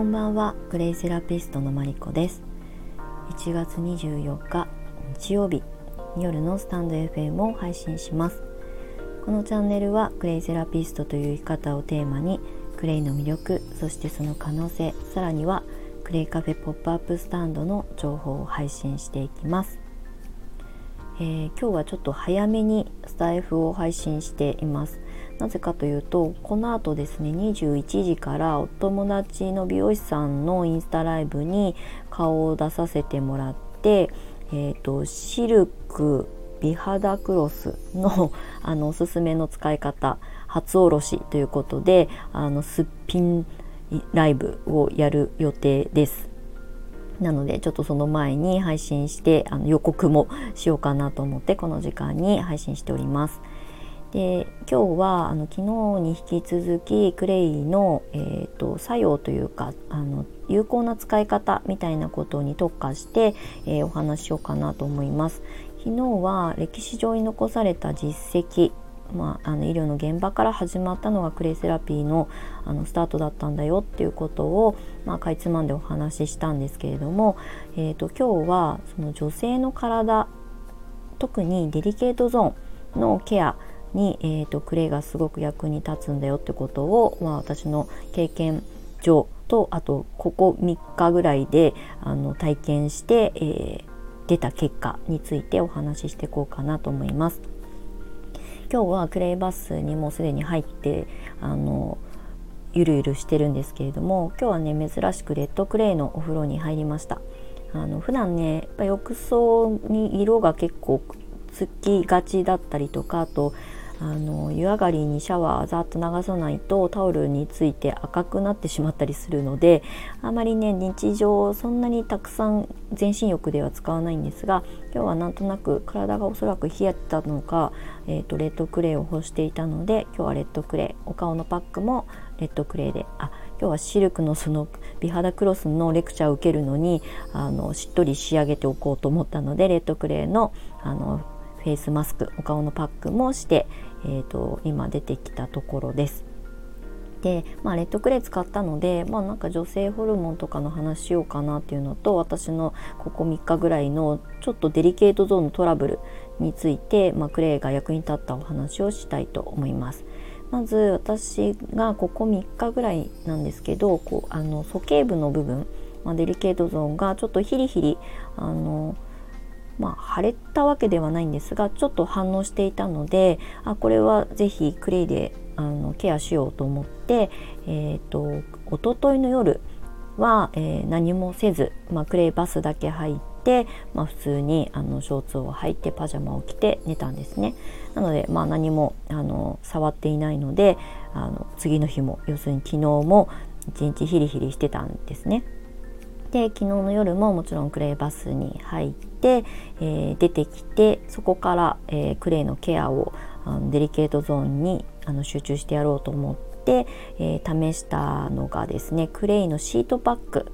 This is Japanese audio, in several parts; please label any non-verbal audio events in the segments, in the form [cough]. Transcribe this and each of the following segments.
こんばんは。グレイセラピストのマリコです。1月24日日曜日。夜のスタンド FM を配信します。このチャンネルはグレイセラピストという生き方をテーマにクレイの魅力そしてその可能性さらにはクレイカフェポップアップスタンドの情報を配信していきます。えー、今日はちょっと早めにスタイフを配信しています。なぜかというとこの後ですね21時からお友達の美容師さんのインスタライブに顔を出させてもらって、えーと、シルク美肌クロスの [laughs] あのおすすめの使い方初おろしということであのすっぴんライブをやる予定ですなのでちょっとその前に配信してあの予告もしようかなと思ってこの時間に配信しております。で今日はあの昨日に引き続きクレイの、えーと、作用というかあの有効な使い方みたいなことに特化して、えー、お話ししようかなと思います。昨日は歴史上に残された実績まあ、あの医療の現場から始まったのがクレイセラピーのあのスタートだったんだよっていうことを、まあ、かいつまんでお話ししたんですけれども、えーと、今日はその女性の体特にデリケートゾーンのケアに、えーと、クレイがすごく役に立つんだよってことを、まあ、私の経験上とあとここ3日ぐらいであの体験して、えー、出た結果についてお話ししていこうかなと思います。今日はクレイバスにもうすでに入ってあのゆるゆるしてるんですけれども今日はね珍しくレッドクレイのお風呂に入りましたあの普段ねやっぱ浴槽に色が結構つきがちだったりとかあとあの湯上がりにシャワーざっと流さないとタオルについて赤くなってしまったりするのであまりね日常そんなにたくさん全身浴では使わないんですが今日はなんとなく体がおそらく冷えたのか、えーと、レッドクレイを干していたので今日はレッドクレイお顔のパックもレッドクレイであ今日はシルクのその美肌クロスのレクチャーを受けるのにあのしっとり仕上げておこうと思ったのでレッドクレイのあのフェイスマスクお顔のパックもして、えーと、今出てきたところです。で、まあ、レッドクレイ使ったので、まあ、なんか女性ホルモンとかの話しようかなっていうのと私のここ3日ぐらいのちょっとデリケートゾーンのトラブルについて、まあ、クレイが役に立ったお話をしたいと思います。まず私がここ3日ぐらいなんですけどこうあの鼠径部の部分、まあ、デリケートゾーンがちょっとヒリヒリあのまあ、腫れたわけではないんですがちょっと反応していたのであこれは是非クレイであのケアしようと思って、えーと、と一昨日の夜は、えー、何もせず、まあ、クレイバスだけ入って、まあ、普通にあのショーツを履いてパジャマを着て寝たんですね。なので、まあ、何もあの触っていないのであの次の日も要するに昨日も一日ヒリヒリしてたんですね。で昨日の夜ももちろんクレイバスに入って、えー、出てきてそこから、えー、クレイのケアをあのデリケートゾーンにあの集中してやろうと思って、えー、試したのがですねクレイのシートパック、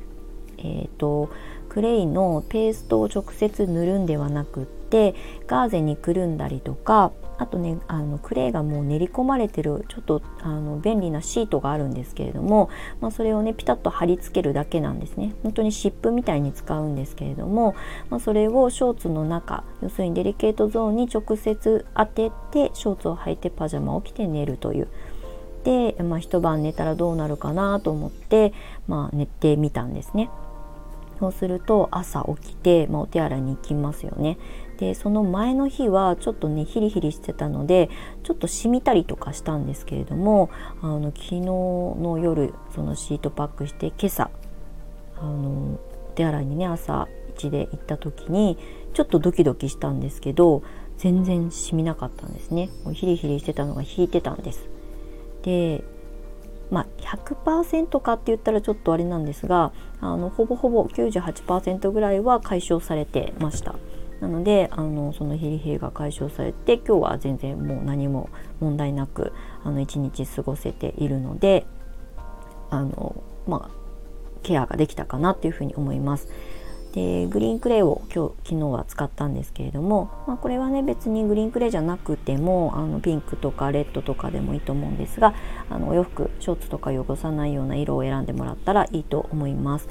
えーと、クレイのペーストを直接塗るんではなくってガーゼにくるんだりとかあとねあのクレイがもう練り込まれてるちょっとあの便利なシートがあるんですけれども、まあ、それをねピタッと貼り付けるだけなんですね本当に湿布みたいに使うんですけれども、まあ、それをショーツの中要するにデリケートゾーンに直接当ててショーツを履いてパジャマを着て寝るという。で、まあ、一晩寝たらどうなるかなと思って、まあ、寝てみたんですね。そうすると朝起きて、まあ、お手洗いに行きますよね。でその前の日はちょっとねヒリヒリしてたのでちょっと染みたりとかしたんですけれどもあの昨日の夜そのシートパックして今朝あの手洗いにね朝一で行った時にちょっとドキドキしたんですけど全然染みなかったんですね。もうヒリヒリしてたのが引いてたんです。でまあ100%かって言ったらちょっとあれなんですがあのほぼほぼ98%ぐらいは解消されてました。なのであのそのヒリヒリが解消されて今日は全然もう何も問題なくあの一日過ごせているのであのまあケアができたかなっていうふうに思います。でグリーンクレイを今日昨日は使ったんですけれども、まあ、これはね別にグリーンクレイじゃなくてもあのピンクとかレッドとかでもいいと思うんですがあのお洋服ショーツとか汚さないような色を選んでもらったらいいと思います。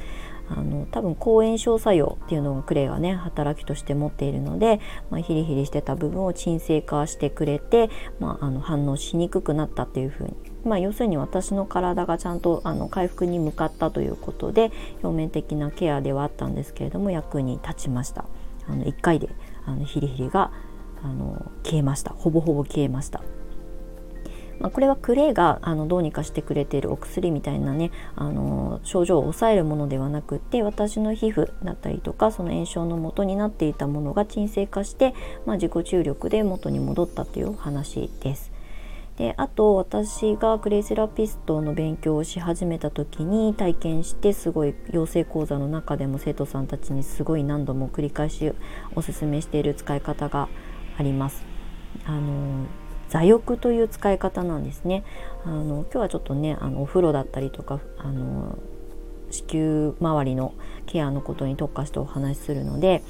あの多分抗炎症作用っていうのがクレイがね働きとして持っているので、まあ、ヒリヒリしてた部分を鎮静化してくれて、まあ、あの反応しにくくなったっていう風に。まあ、要するに私の体がちゃんとあの回復に向かったということで表面的なケアではあったんですけれども役に立ちました。あの1回であのヒリヒリがあの消えました。ほぼほぼ消えました。まあ、これはクレイがあのどうにかしてくれているお薬みたいなねあの症状を抑えるものではなくって私の皮膚だったりとかその炎症の元になっていたものが鎮静化して、まあ、自己注力で元に戻ったという話です。であと私がクレイセラピストの勉強をし始めた時に体験してすごい養成講座の中でも生徒さんたちにすごい何度も繰り返しおすすめしている使い方があります。あの座浴という使い方なんですね。あの今日はちょっとねあのお風呂だったりとかあの子宮周りのケアのことに特化してお話しするので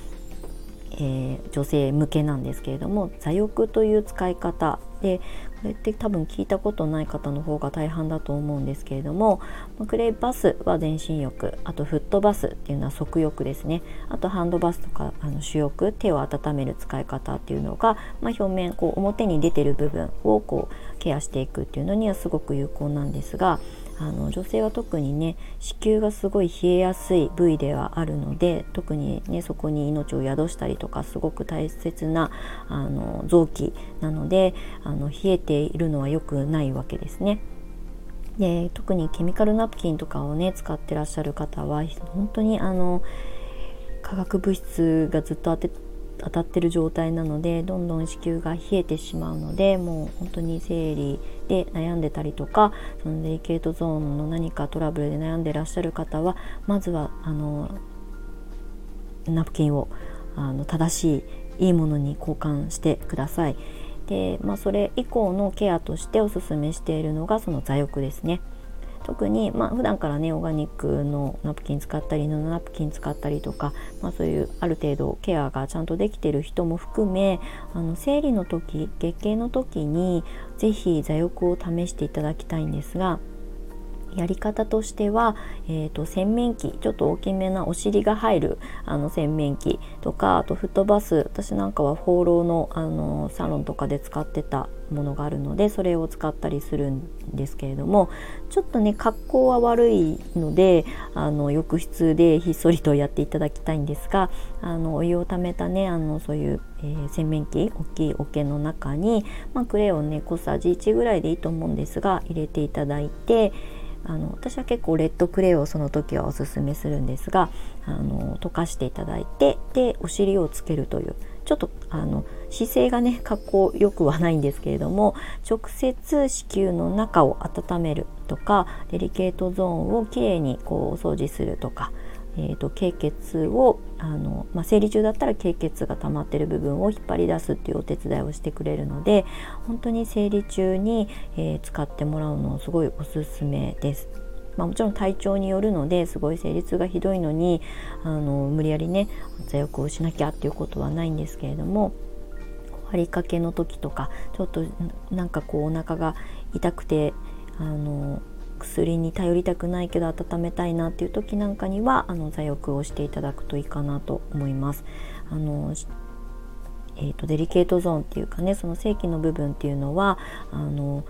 えー、女性向けなんですけれども座浴という使い方でこれって多分聞いたことない方の方が大半だと思うんですけれどもクレイバスは全身浴あとフットバスっていうのは側浴ですね。あとハンドバスとかあの主浴手を温める使い方っていうのが、まあ、表面こう表に出てる部分をこうケアしていくっていうのにはすごく有効なんですがあの女性は特にね子宮がすごい冷えやすい部位ではあるので特にねそこに命を宿したりとかすごく大切なあの臓器なのであの冷えているのは良くないわけですね。で特にケミカルナプキンとかをね使ってらっしゃる方は本当にあの化学物質がずっと当て当たってる状態なのでどんどん子宮が冷えてしまうのでもう本当に生理で悩んでたりとかそのデリケートゾーンの何かトラブルで悩んでらっしゃる方はまずはあのナプキンをあの正しいいいものに交換してください。で、まあ、それ以降のケアとしておすすめしているのがその座浴ですね。特にまあ普段からねオーガニックのナプキン使ったり布ナプキン使ったりとか、まあ、そういうある程度ケアがちゃんとできてる人も含めあの生理の時月経の時に是非座浴を試していただきたいんですがやり方としては、えーと、洗面器ちょっと大きめなお尻が入るあの洗面器とかあとフットバス私なんかは放浪のあのサロンとかで使ってたものがあるのでそれを使ったりするんですけれどもちょっとね格好は悪いのであの浴室でひっそりとやっていただきたいんですがあのお湯をためたねあのそういう、えー、洗面器大きい桶の中に、まあ、クレヨンね小さじ1ぐらいでいいと思うんですが入れていただいてあの私は結構レッドクレイをその時はおすすめするんですがあの溶かしていただいてでお尻をつけるというちょっとあの姿勢がね格好よくはないんですけれども直接子宮の中を温めるとかデリケートゾーンをきれいにこうお掃除するとかえーと、経血をあの、まあ、生理中だったら経血が溜まってる部分を引っ張り出すっていうお手伝いをしてくれるので本当に生理中に、えー、使ってもらうのをすごいおすすめです。まあ、もちろん体調によるのですごい生理痛がひどいのにあの無理やりね座浴をしなきゃっていうことはないんですけれども張りかけの時とかちょっとなんかこうお腹が痛くてあの薬に頼りたくないけど温めたいなっていう時なんかにはあの座浴をしていただくといいかなと思います。あのえーと、デリケートゾーンっていうかねその正規の部分っていうのはあの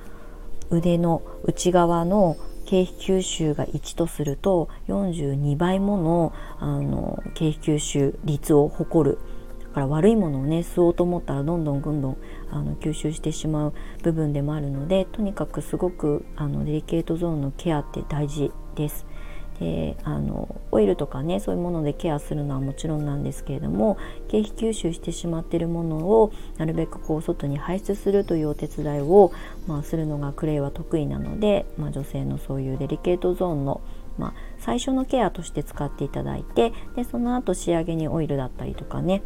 腕の内側の経費吸収が1とすると42倍ものあの経費吸収率を誇るだから悪いものをね吸おうと思ったらどんどんどんどんあの吸収してしまう部分でもあるのでとにかくすごくあのデリケートゾーンのケアって大事です。であのオイルとかねそういうものでケアするのはもちろんなんですけれども経費吸収してしまっているものをなるべくこう外に排出するというお手伝いを、まあ、するのがクレイは得意なので、まあ、女性のそういうデリケートゾーンのまあ、最初のケアとして使っていただいてでその後仕上げにオイルだったりとかね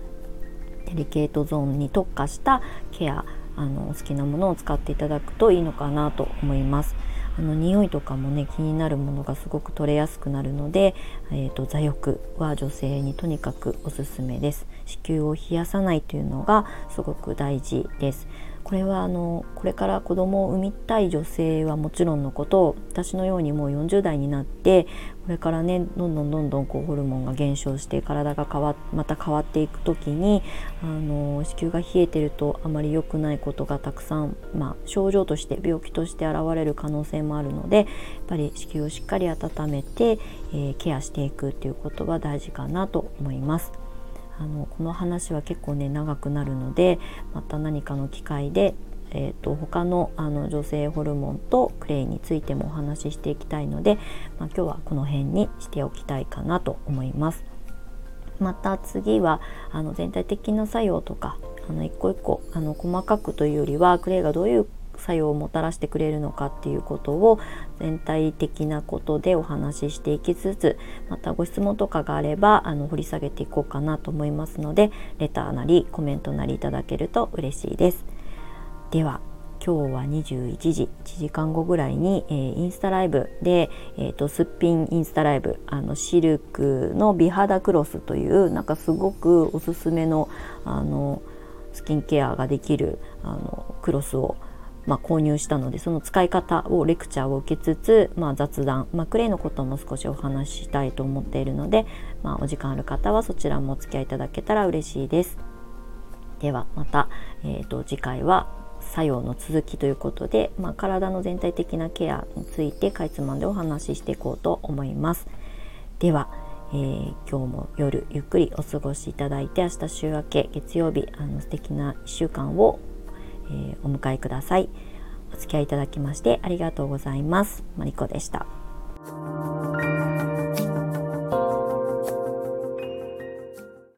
デリケートゾーンに特化したケアあのお好きなものを使っていただくといいのかなと思います。あの匂いとかもね気になるものがすごく取れやすくなるので、えーと、座浴は女性にとにかくおすすめです。子宮を冷やさないというのがすごく大事です。これはあのこれから子供を産みたい女性はもちろんのこと私のようにもう40代になってこれからねどんどんどんどんこうホルモンが減少して体が変わまた変わっていく時にあの子宮が冷えてるとあまり良くないことがたくさん、まあ、症状として病気として現れる可能性もあるのでやっぱり子宮をしっかり温めて、えー、ケアしていくっていうことは大事かなと思います。あのこの話は結構ね長くなるのでまた何かの機会で、えーと、他のあの女性ホルモンとクレイについてもお話ししていきたいので、まあ、今日はこの辺にしておきたいかなと思います。また次はあの全体的な作用とかあの一個一個あの細かくというよりはクレイがどういう作用をもたらしてくれるのかっていうことを全体的なことでお話ししていきつつまたご質問とかがあればあの掘り下げていこうかなと思いますのでレターなりコメントなりいただけると嬉しいです。では今日は21時1時間後ぐらいに、えー、インスタライブで、えーと、すっぴんインスタライブあのシルクの美肌クロスというなんかすごくおすすめのあのスキンケアができるあのクロスをまあ、購入したのでその使い方をレクチャーを受けつつ、まあ、雑談、まあ、クレイのことも少しお話ししたいと思っているので、まあ、お時間ある方はそちらもお付き合いいただけたら嬉しいです。ではまた、えーと、次回は作用の続きということで、まあ、体の全体的なケアについてかいつまんでお話ししていこうと思います。では、えー、今日も夜ゆっくりお過ごしいただいて明日週明け月曜日あの素敵な1週間をえー、お迎えください。お付き合いいただきましてありがとうございます。マリコでした。